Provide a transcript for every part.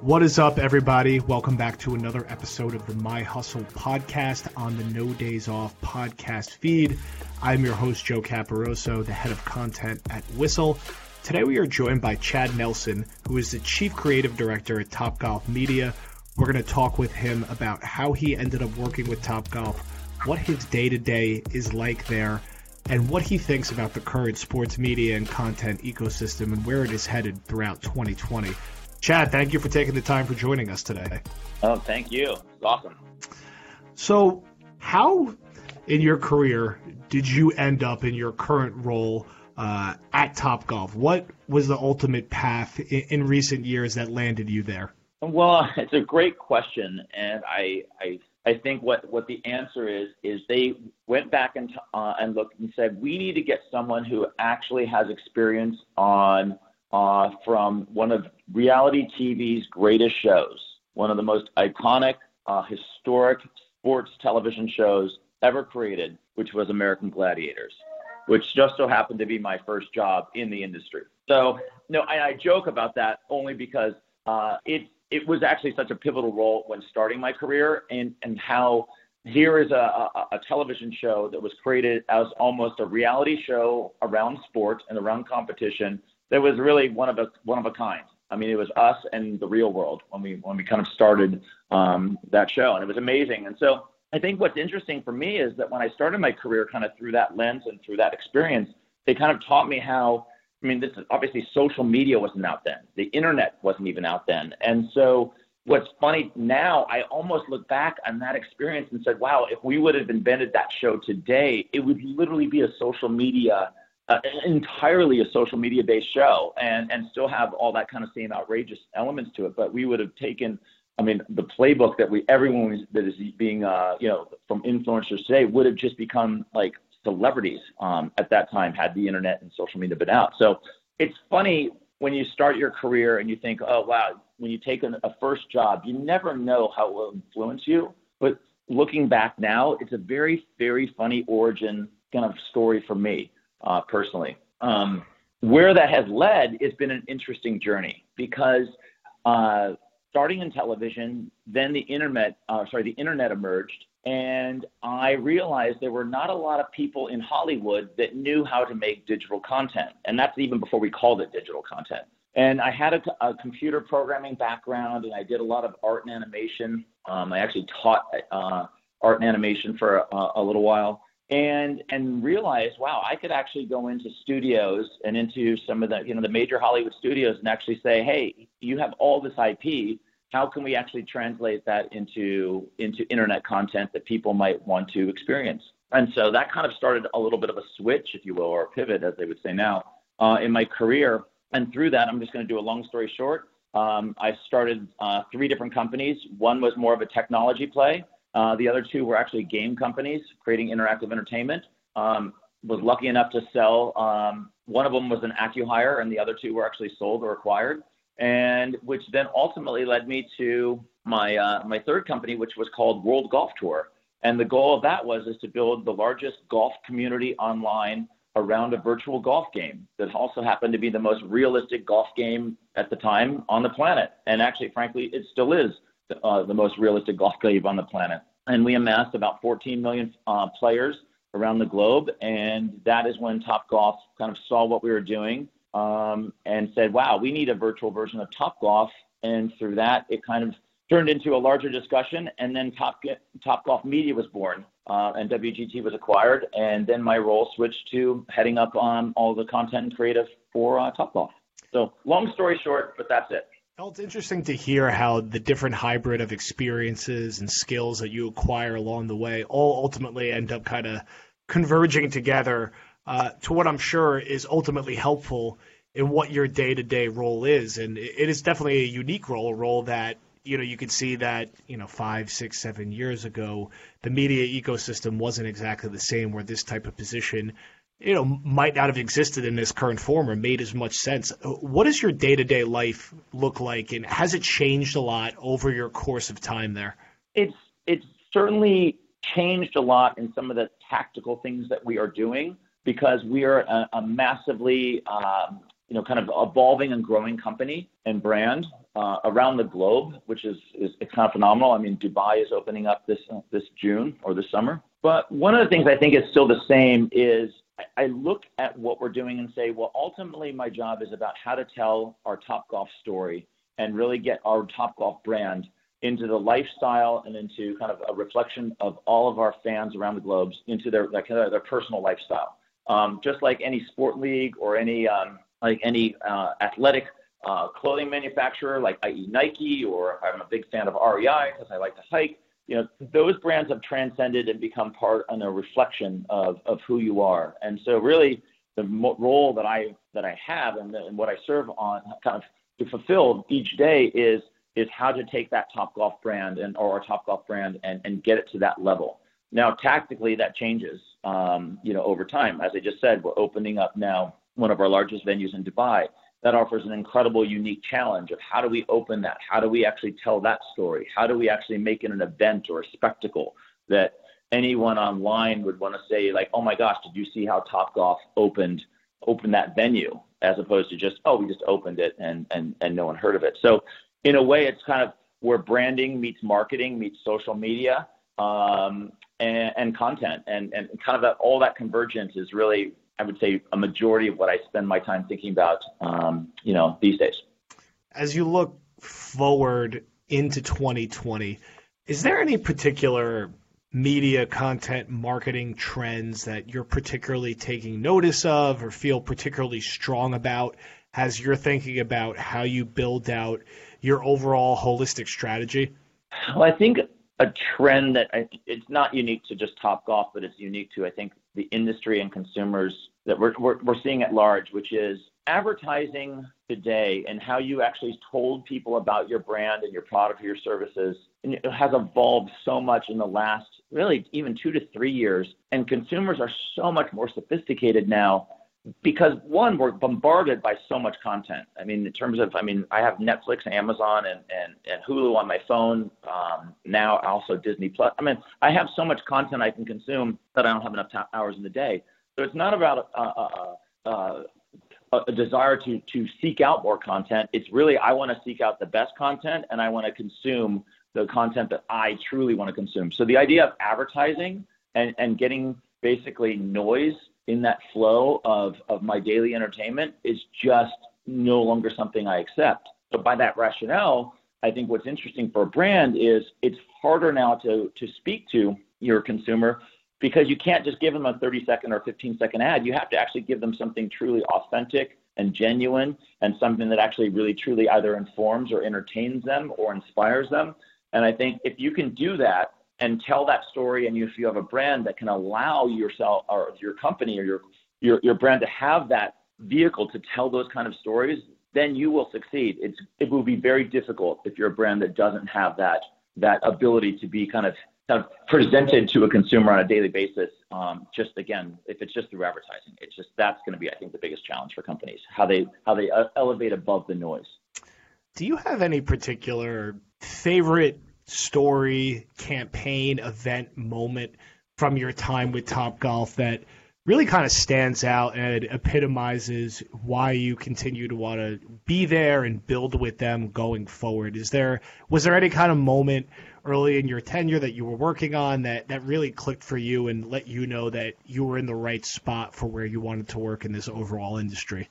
What is up, everybody? Welcome back to another episode of the My Hustle podcast on the No Days Off podcast feed. I'm your host, Joe Caporoso, the head of content at Whistle. Today, we are joined by Chad Nelson, who is the chief creative director at Topgolf Media. We're going to talk with him about how he ended up working with Topgolf, what his day to day is like there, and what he thinks about the current sports media and content ecosystem and where it is headed throughout 2020. Chad, thank you for taking the time for joining us today. Oh, thank you. It's awesome. So, how in your career did you end up in your current role uh, at Topgolf? What was the ultimate path in, in, recent years that landed you there? Well, it's a great question, and I, I, I think what, what the answer is is they went back and uh, and looked and said we need to get someone who actually has experience on uh, from one of reality TV's greatest shows, one of the most iconic, uh, historic sports television shows ever created, which was American Gladiators, which just so happened to be my first job in the industry. So, no, I, I joke about that only because uh, it it was actually such a pivotal role when starting my career, and and how here is a, a, a television show that was created as almost a reality show around sports and around competition that was really one of a one of a kind. I mean, it was us and the real world when we when we kind of started um, that show, and it was amazing. And so I think what's interesting for me is that when I started my career, kind of through that lens and through that experience, they kind of taught me how. I mean, this is obviously social media wasn't out then. The internet wasn't even out then, and so what's funny now, I almost look back on that experience and said, wow, if we would have invented that show today, it would literally be a social media uh, entirely a social media based show and, and still have all that kind of same outrageous elements to it. But we would have taken, I mean, the playbook that we, everyone that is being, uh, you know, from influencers today would have just become like celebrities um, at that time had the internet and social media been out. So it's funny when you start your career and you think, oh, wow, when you take an, a first job, you never know how it will influence you. But looking back now, it's a very, very funny origin kind of story for me uh, personally. Um, where that has led, it's been an interesting journey because uh, starting in television, then the internet, uh, sorry, the internet emerged, and I realized there were not a lot of people in Hollywood that knew how to make digital content, and that's even before we called it digital content. And I had a, a computer programming background, and I did a lot of art and animation. Um, I actually taught uh, art and animation for a, a little while and and realized, wow, I could actually go into studios and into some of the you know the major Hollywood studios and actually say, hey, you have all this IP. How can we actually translate that into into internet content that people might want to experience? And so that kind of started a little bit of a switch, if you will, or a pivot, as they would say now, uh, in my career. And through that, I'm just going to do a long story short. Um, I started uh, three different companies. One was more of a technology play. Uh, the other two were actually game companies creating interactive entertainment. Um, was lucky enough to sell. Um, one of them was an acquihire, and the other two were actually sold or acquired. And which then ultimately led me to my uh, my third company, which was called World Golf Tour. And the goal of that was is to build the largest golf community online around a virtual golf game that also happened to be the most realistic golf game at the time on the planet. And actually, frankly, it still is uh, the most realistic golf game on the planet. And we amassed about 14 million uh, players around the globe. And that is when Top Golf kind of saw what we were doing um, and said, wow, we need a virtual version of Top Golf. And through that, it kind of turned into a larger discussion. And then Top, Top Golf Media was born. Uh, and WGT was acquired, and then my role switched to heading up on all the content and creative for uh, Top Golf. So, long story short, but that's it. Well, it's interesting to hear how the different hybrid of experiences and skills that you acquire along the way all ultimately end up kind of converging together uh, to what I'm sure is ultimately helpful in what your day to day role is. And it is definitely a unique role, a role that you know you could see that you know five six seven years ago the media ecosystem wasn't exactly the same where this type of position you know, might not have existed in this current form or made as much sense. What does your day to day life look like, and has it changed a lot over your course of time there? It's it's certainly changed a lot in some of the tactical things that we are doing because we are a, a massively um, you know, kind of evolving and growing company and brand uh, around the globe, which is, is kind of phenomenal. I mean, Dubai is opening up this uh, this June or this summer. But one of the things I think is still the same is I look at what we're doing and say, well, ultimately, my job is about how to tell our Top Golf story and really get our Top Golf brand into the lifestyle and into kind of a reflection of all of our fans around the globe into their like their personal lifestyle. Um, just like any sport league or any um, like any uh, athletic uh, clothing manufacturer, like i.e. Nike, or I'm a big fan of REI because I like to hike. You know, those brands have transcended and become part and a reflection of of who you are. And so, really, the mo- role that I that I have and, the, and what I serve on, kind of to fulfill each day is is how to take that Top Golf brand and or our Top Golf brand and, and get it to that level. Now, tactically, that changes, um, you know, over time. As I just said, we're opening up now one of our largest venues in Dubai. That offers an incredible, unique challenge of how do we open that? How do we actually tell that story? How do we actually make it an event or a spectacle that anyone online would want to say, like, oh my gosh, did you see how Top Golf opened opened that venue? As opposed to just, oh, we just opened it and and and no one heard of it. So in a way, it's kind of where branding meets marketing meets social media um, and, and, content, and, and kind of that, all that convergence is really, I would say, a majority of what I spend my time thinking about, um, you know, these days. As you look forward into 2020, is there any particular media content marketing trends that you're particularly taking notice of or feel particularly strong about as you're thinking about how you build out your overall holistic strategy? Well, I think a trend that I, it's not unique to just Top Golf, but it's unique to I think the industry and consumers that we're, seeing at large, which is advertising today and how you actually told people about your brand and your product or your services has evolved so much in the last really even two to three years. And consumers are so much more sophisticated now because one, we're bombarded by so much content. I mean, in terms of, I mean, I have Netflix, Amazon, and and, and Hulu on my phone. Um, now also Disney Plus. I mean, I have so much content I can consume that I don't have enough t- hours in the day. So it's not about a, a, a, a desire to to seek out more content. It's really I want to seek out the best content, and I want to consume the content that I truly want to consume. So the idea of advertising and and getting basically noise in that flow of, of my daily entertainment is just no longer something I accept. So by that rationale, I think what's interesting for a brand is it's harder now to, to speak to your consumer because you can't just give them a 30 second or 15 second ad. You have to actually give them something truly authentic and genuine and something that actually really truly either informs or entertains them or inspires them. And I think if you can do that and tell that story and if you have a brand that can allow yourself or your company or your your, your brand to have that vehicle to tell those kind of stories then you will succeed. It's it will be very difficult if you're a brand that doesn't have that that ability to be kind of kind of presented to a consumer on a daily basis um, just again if it's just through advertising. It's just that's going to be i think the biggest challenge for companies how they how they uh, elevate above the noise. Do you have any particular favorite story, campaign, event, moment from your time with Top Golf that really kind of stands out and epitomizes why you continue to want to be there and build with them going forward. Is there was there any kind of moment early in your tenure that you were working on that that really clicked for you and let you know that you were in the right spot for where you wanted to work in this overall industry?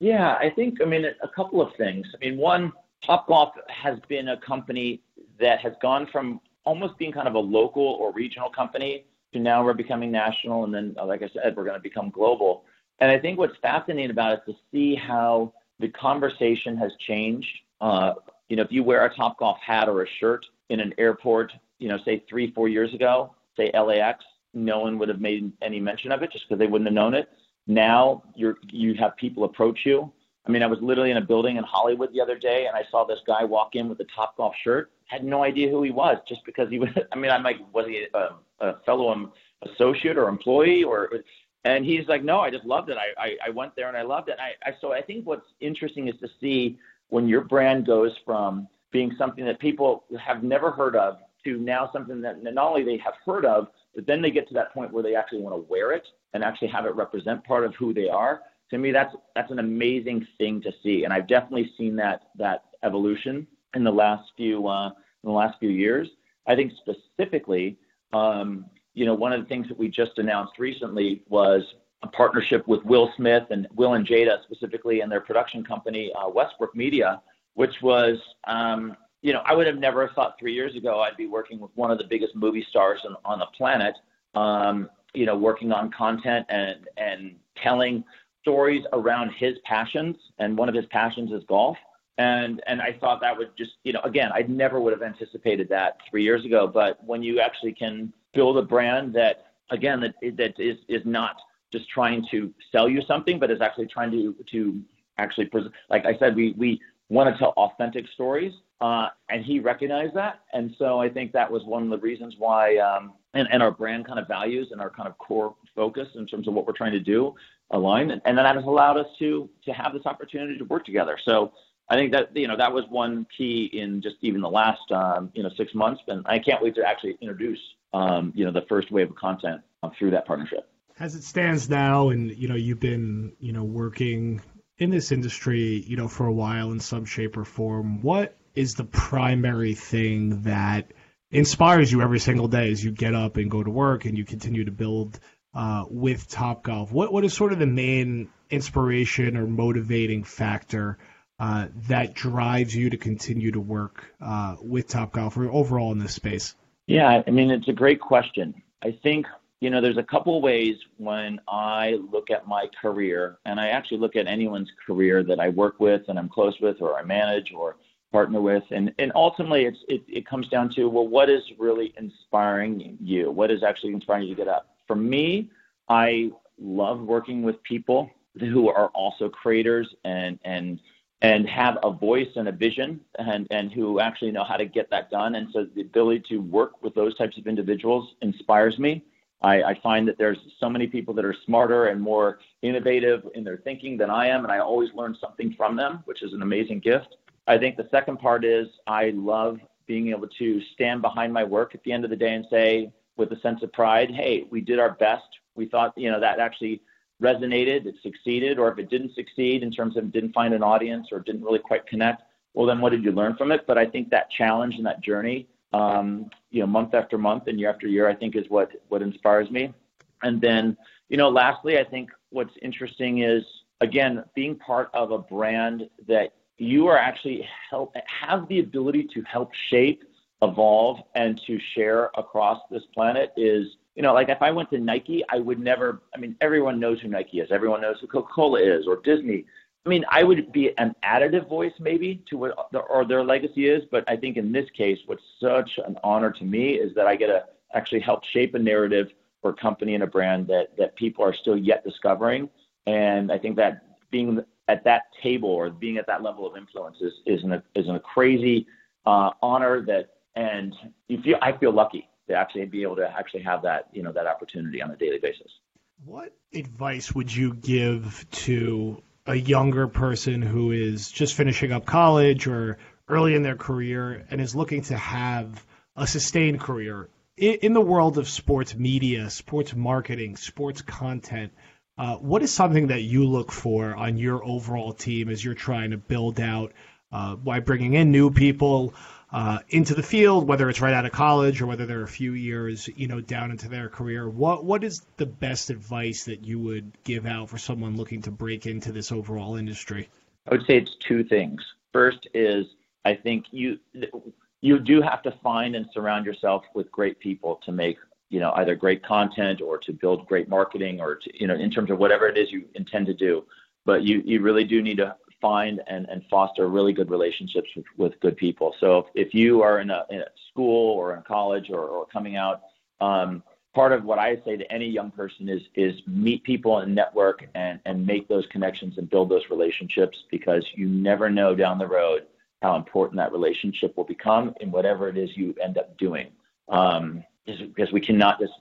Yeah, I think I mean a couple of things. I mean, one, Top Golf has been a company that has gone from almost being kind of a local or regional company to now we're becoming national, and then, like I said, we're going to become global. And I think what's fascinating about it is to see how the conversation has changed. Uh, you know, if you wear a Top Topgolf hat or a shirt in an airport, you know, say three, four years ago, say LAX, no one would have made any mention of it just because they wouldn't have known it. Now you're you have people approach you. I mean, I was literally in a building in Hollywood the other day, and I saw this guy walk in with a Top Topgolf shirt, had no idea who he was just because he was. I mean, I'm like, was he a, a fellow associate or employee or? And he's like, no, I just loved it. I, I, I went there and I loved it. And I, I, so I think what's interesting is to see when your brand goes from being something that people have never heard of to now something that not only they have heard of, but then they get to that point where they actually want to wear it and actually have it represent part of who they are. to me that's that's an amazing thing to see, and I've definitely seen that that evolution in the last few uh, in the last few years. I think specifically, um, you know, one of the things that we just announced recently was a partnership with Will Smith and Will and Jada specifically and their production company uh, Westbrook Media, which was um, you know I would have never thought three years ago I'd be working with one of the biggest movie stars on, on the planet. Um, you know, working on content and and telling stories around his passions, and one of his passions is golf. And and I thought that would just you know again I never would have anticipated that three years ago. But when you actually can build a brand that again that that is is not just trying to sell you something, but is actually trying to to actually present. Like I said, we we want to tell authentic stories, uh, and he recognized that. And so I think that was one of the reasons why, um, and, and our brand kind of values and our kind of core focus in terms of what we're trying to do align. And, and that has allowed us to to have this opportunity to work together. So I think that you know that was one key in just even the last um, you know six months, and I can't wait to actually introduce um, you know the first wave of content uh, through that partnership. As it stands now, and you know you've been you know working in this industry you know for a while in some shape or form, what is the primary thing that inspires you every single day as you get up and go to work and you continue to build uh, with Top Golf? What what is sort of the main inspiration or motivating factor uh, that drives you to continue to work uh, with Top or overall in this space? Yeah, I mean it's a great question. I think you know there's a couple ways when I look at my career, and I actually look at anyone's career that I work with and I'm close with, or I manage, or partner with and and ultimately it's it, it comes down to well what is really inspiring you what is actually inspiring you to get up for me i love working with people who are also creators and and and have a voice and a vision and and who actually know how to get that done and so the ability to work with those types of individuals inspires me I, I find that there's so many people that are smarter and more innovative in their thinking than I am, and I always learn something from them, which is an amazing gift. I think the second part is I love being able to stand behind my work at the end of the day and say, with a sense of pride, hey, we did our best. We thought, you know, that actually resonated, it succeeded, or if it didn't succeed in terms of didn't find an audience or didn't really quite connect, well, then what did you learn from it? But I think that challenge and that journey, um, you know, month after month and year after year, I think is what what inspires me. And then, you know, lastly, I think what's interesting is again being part of a brand that you are actually help have the ability to help shape, evolve, and to share across this planet is you know, like if I went to Nike, I would never. I mean, everyone knows who Nike is. Everyone knows who Coca-Cola is or Disney. I mean, I would be an additive voice maybe to what the, or their legacy is, but I think in this case, what's such an honor to me is that I get to actually help shape a narrative for a company and a brand that that people are still yet discovering. And I think that being at that table or being at that level of influence is is an, is a crazy uh, honor that and you feel I feel lucky to actually be able to actually have that you know that opportunity on a daily basis. What advice would you give to a younger person who is just finishing up college or early in their career and is looking to have a sustained career in the world of sports media, sports marketing, sports content? Uh, what is something that you look for on your overall team as you're trying to build out uh, by bringing in new people uh, into the field, whether it's right out of college or whether they're a few years, you know, down into their career? What what is the best advice that you would give out for someone looking to break into this overall industry? I would say it's two things. First is I think you you do have to find and surround yourself with great people to make you know, either great content or to build great marketing or to, you know, in terms of whatever it is you intend to do. But you, you really do need to find and, and foster really good relationships with, with good people. So if, if you are in a, in a school or in college or, or coming out, um, part of what I say to any young person is is meet people and network and, and make those connections and build those relationships because you never know down the road how important that relationship will become in whatever it is you end up doing. Um, because we cannot just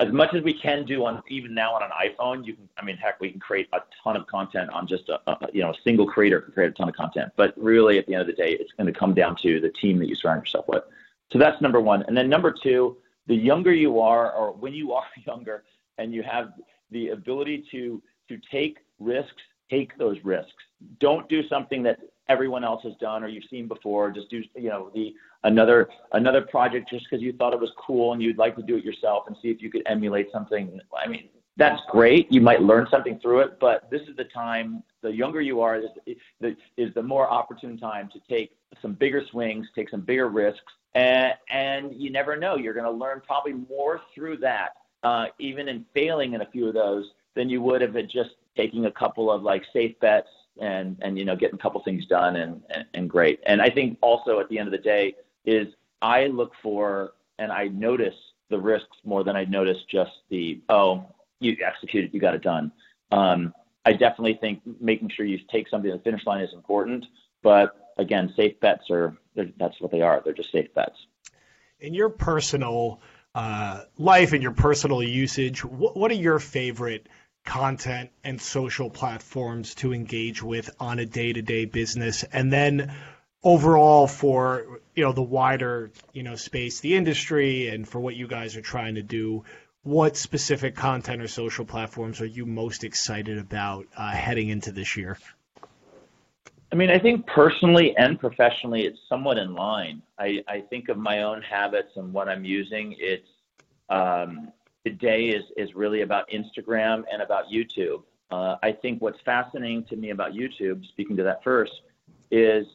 as much as we can do on even now on an iPhone, you can. I mean, heck, we can create a ton of content on just a, a you know a single creator can create a ton of content. But really, at the end of the day, it's going to come down to the team that you surround yourself with. So that's number one. And then number two, the younger you are, or when you are younger, and you have the ability to to take risks take those risks. Don't do something that everyone else has done or you've seen before. Just do you know the another another project just because you thought it was cool and you'd like to do it yourself and see if you could emulate something. I mean, that's great. You might learn something through it, but this is the time. The younger you are, is the, is the more opportune time to take some bigger swings, take some bigger risks, and, and you never know. You're going to learn probably more through that, uh, even in failing in a few of those, than you would have just taking a couple of like safe bets and and you know getting a couple things done and, and and great. And I think also at the end of the day is I look for and I notice the risks more than I notice just the oh you executed, you got it done. Um, I definitely think making sure you take something to the finish line is important, but again, safe bets are that's what they are. They're just safe bets. In your personal uh, life and your personal usage, what, what are your favorite content and social platforms to engage with on a day-to-day business? And then overall for you know the wider you know space, the industry, and for what you guys are trying to do, what specific content or social platforms are you most excited about uh, heading into this year? I mean, I think personally and professionally, it's somewhat in line. I, I think of my own habits and what I'm using. It's um, today is is really about Instagram and about YouTube. Uh, I think what's fascinating to me about YouTube, speaking to that first, is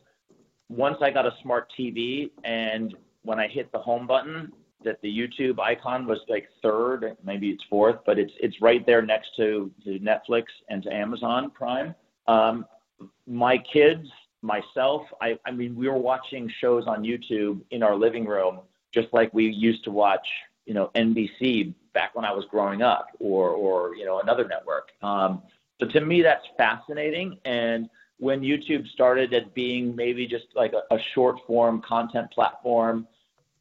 once I got a smart TV and when I hit the home button, that the YouTube icon was like third, maybe it's fourth, but it's it's right there next to, to Netflix and to Amazon Prime. Um, my kids, myself, I, I mean, we were watching shows on YouTube in our living room, just like we used to watch, you know, NBC back when I was growing up, or or you know another network. Um, so to me, that's fascinating. And when YouTube started as being maybe just like a, a short form content platform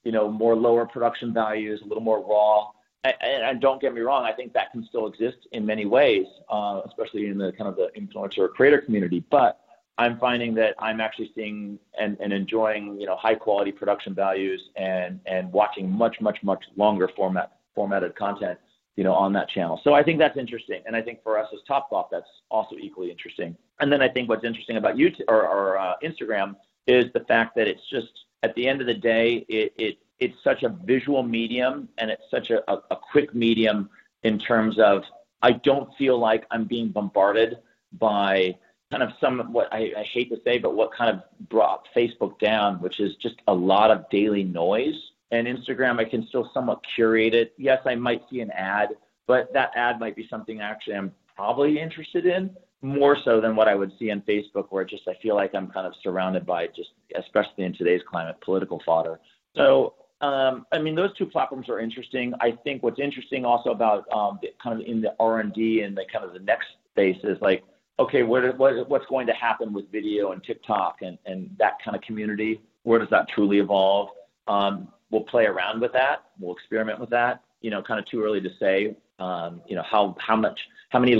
you know, more lower production values, a little more raw. And, and don't get me wrong, I think that can still exist in many ways, uh, especially in the kind of the influencer or creator community. But I'm finding that I'm actually seeing and, and enjoying, you know, high quality production values and and watching much much much longer format formatted content, you know, on that channel. So I think that's interesting, and I think for us as Topgolf, that's also equally interesting. And then I think what's interesting about YouTube or, or uh, Instagram is the fact that it's just at the end of the day, it, it it's such a visual medium and it's such a, a, a quick medium in terms of I don't feel like I'm being bombarded by kind of some what I, I hate to say, but what kind of brought Facebook down, which is just a lot of daily noise. And Instagram, I can still somewhat curate it. Yes, I might see an ad, but that ad might be something actually I'm probably interested in more so than what I would see on Facebook, where just I feel like I'm kind of surrounded by just, especially in today's climate, political fodder. So, um, I mean, those two platforms are interesting. I think what's interesting also about um, the, kind of in the R&D and the kind of the next space is like, okay, what, what, what's going to happen with video and TikTok and, and that kind of community? Where does that truly evolve? Um, we'll play around with that. We'll experiment with that. You know, kind of too early to say. Um, you know, how how much, how many,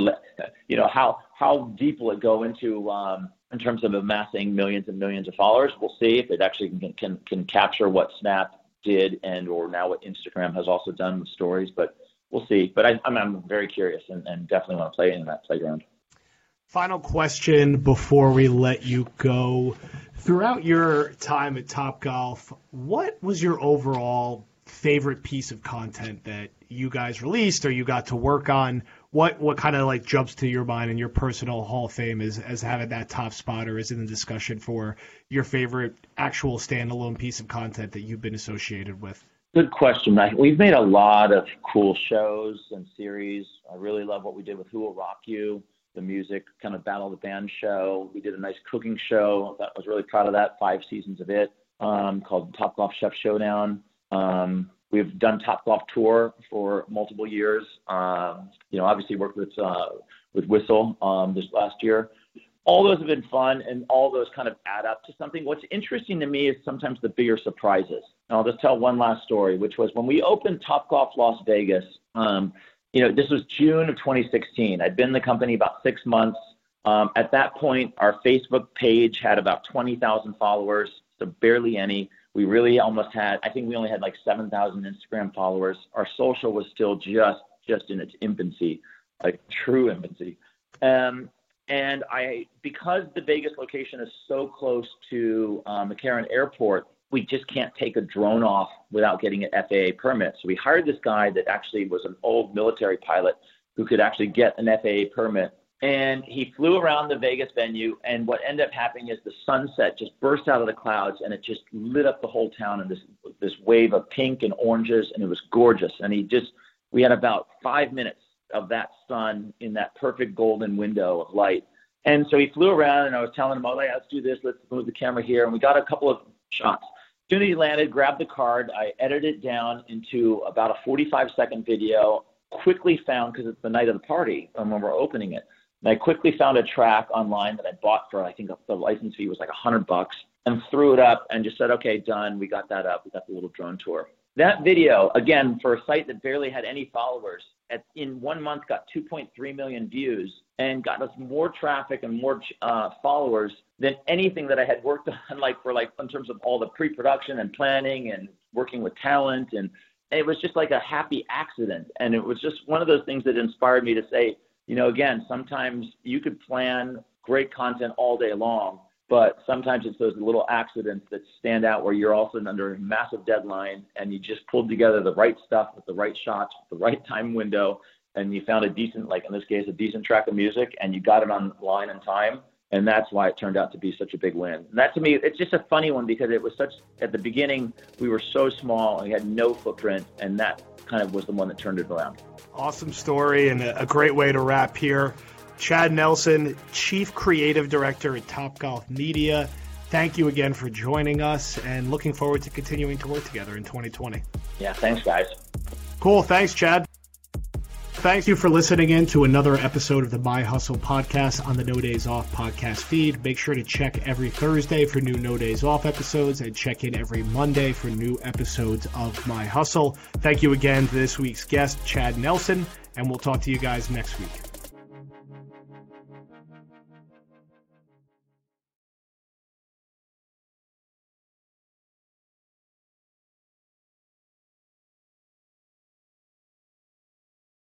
you know, how how deep will it go into um, in terms of amassing millions and millions of followers? We'll see if it actually can can, can capture what Snap did and or now what Instagram has also done with stories. But we'll see. But I, I'm, I'm very curious and, and definitely want to play in that playground. Final question before we let you go. Throughout your time at Top Golf, what was your overall favorite piece of content that you guys released or you got to work on? what what kind of like jumps to your mind in your personal Hall of Fame as as having that top spot or is in the discussion for your favorite actual standalone piece of content that you've been associated with? Good question. We've made a lot of cool shows and series. I really love what we did with Who Will Rock You, the music kind of battle the band show. We did a nice cooking show. I was really proud of that. Five seasons of it, um, called Top Golf Chef Showdown. Um, We've done Top Golf Tour for multiple years. Um, you know, obviously worked with uh, with Whistle um, this last year. All those have been fun, and all those kind of add up to something. What's interesting to me is sometimes the bigger surprises. And I'll just tell one last story, which was when we opened Top Golf Las Vegas. Um, you know, this was June of 2016. I'd been in the company about six months. Um, at that point, our Facebook page had about 20,000 followers, so barely any. We really almost had, I think we only had like 7,000 Instagram followers. Our social was still just, just in its infancy, like true infancy. Um, And I, because the Vegas location is so close to um, McCarran Airport, we just can't take a drone off without getting an FAA permit. So we hired this guy that actually was an old military pilot who could actually get an FAA permit. And he flew around the Vegas venue, and what ended up happening is the sunset just burst out of the clouds, and it just lit up the whole town in this this wave of pink and oranges, and it was gorgeous. And he just, we had about five minutes of that sun in that perfect golden window of light. And so he flew around, and I was telling him, "Oh, yeah, let's do this. Let's move the camera here." And we got a couple of shots. Soon as he landed, grabbed the card. I edited it down into about a 45 second video. Quickly found because it's the night of the party and when we're opening it. And I quickly found a track online that I bought for I think the license fee was like a hundred bucks and threw it up and just said, okay, done. We got that up. We got the little drone tour. That video, again, for a site that barely had any followers, at, in one month got 2.3 million views and got us more traffic and more uh, followers than anything that I had worked on, like for like in terms of all the pre-production and planning and working with talent, and it was just like a happy accident. And it was just one of those things that inspired me to say, you know, again, sometimes you could plan great content all day long, but sometimes it's those little accidents that stand out where you're also under a massive deadline and you just pulled together the right stuff with the right shots, with the right time window, and you found a decent, like in this case, a decent track of music, and you got it online in time. And that's why it turned out to be such a big win. And that to me, it's just a funny one because it was such, at the beginning, we were so small and we had no footprint, and that kind of was the one that turned it around. Awesome story and a great way to wrap here. Chad Nelson, Chief Creative Director at Top Golf Media. Thank you again for joining us and looking forward to continuing to work together in 2020. Yeah, thanks, guys. Cool. Thanks, Chad. Thank you for listening in to another episode of the My Hustle podcast on the No Days Off podcast feed. Make sure to check every Thursday for new No Days Off episodes and check in every Monday for new episodes of My Hustle. Thank you again to this week's guest, Chad Nelson, and we'll talk to you guys next week.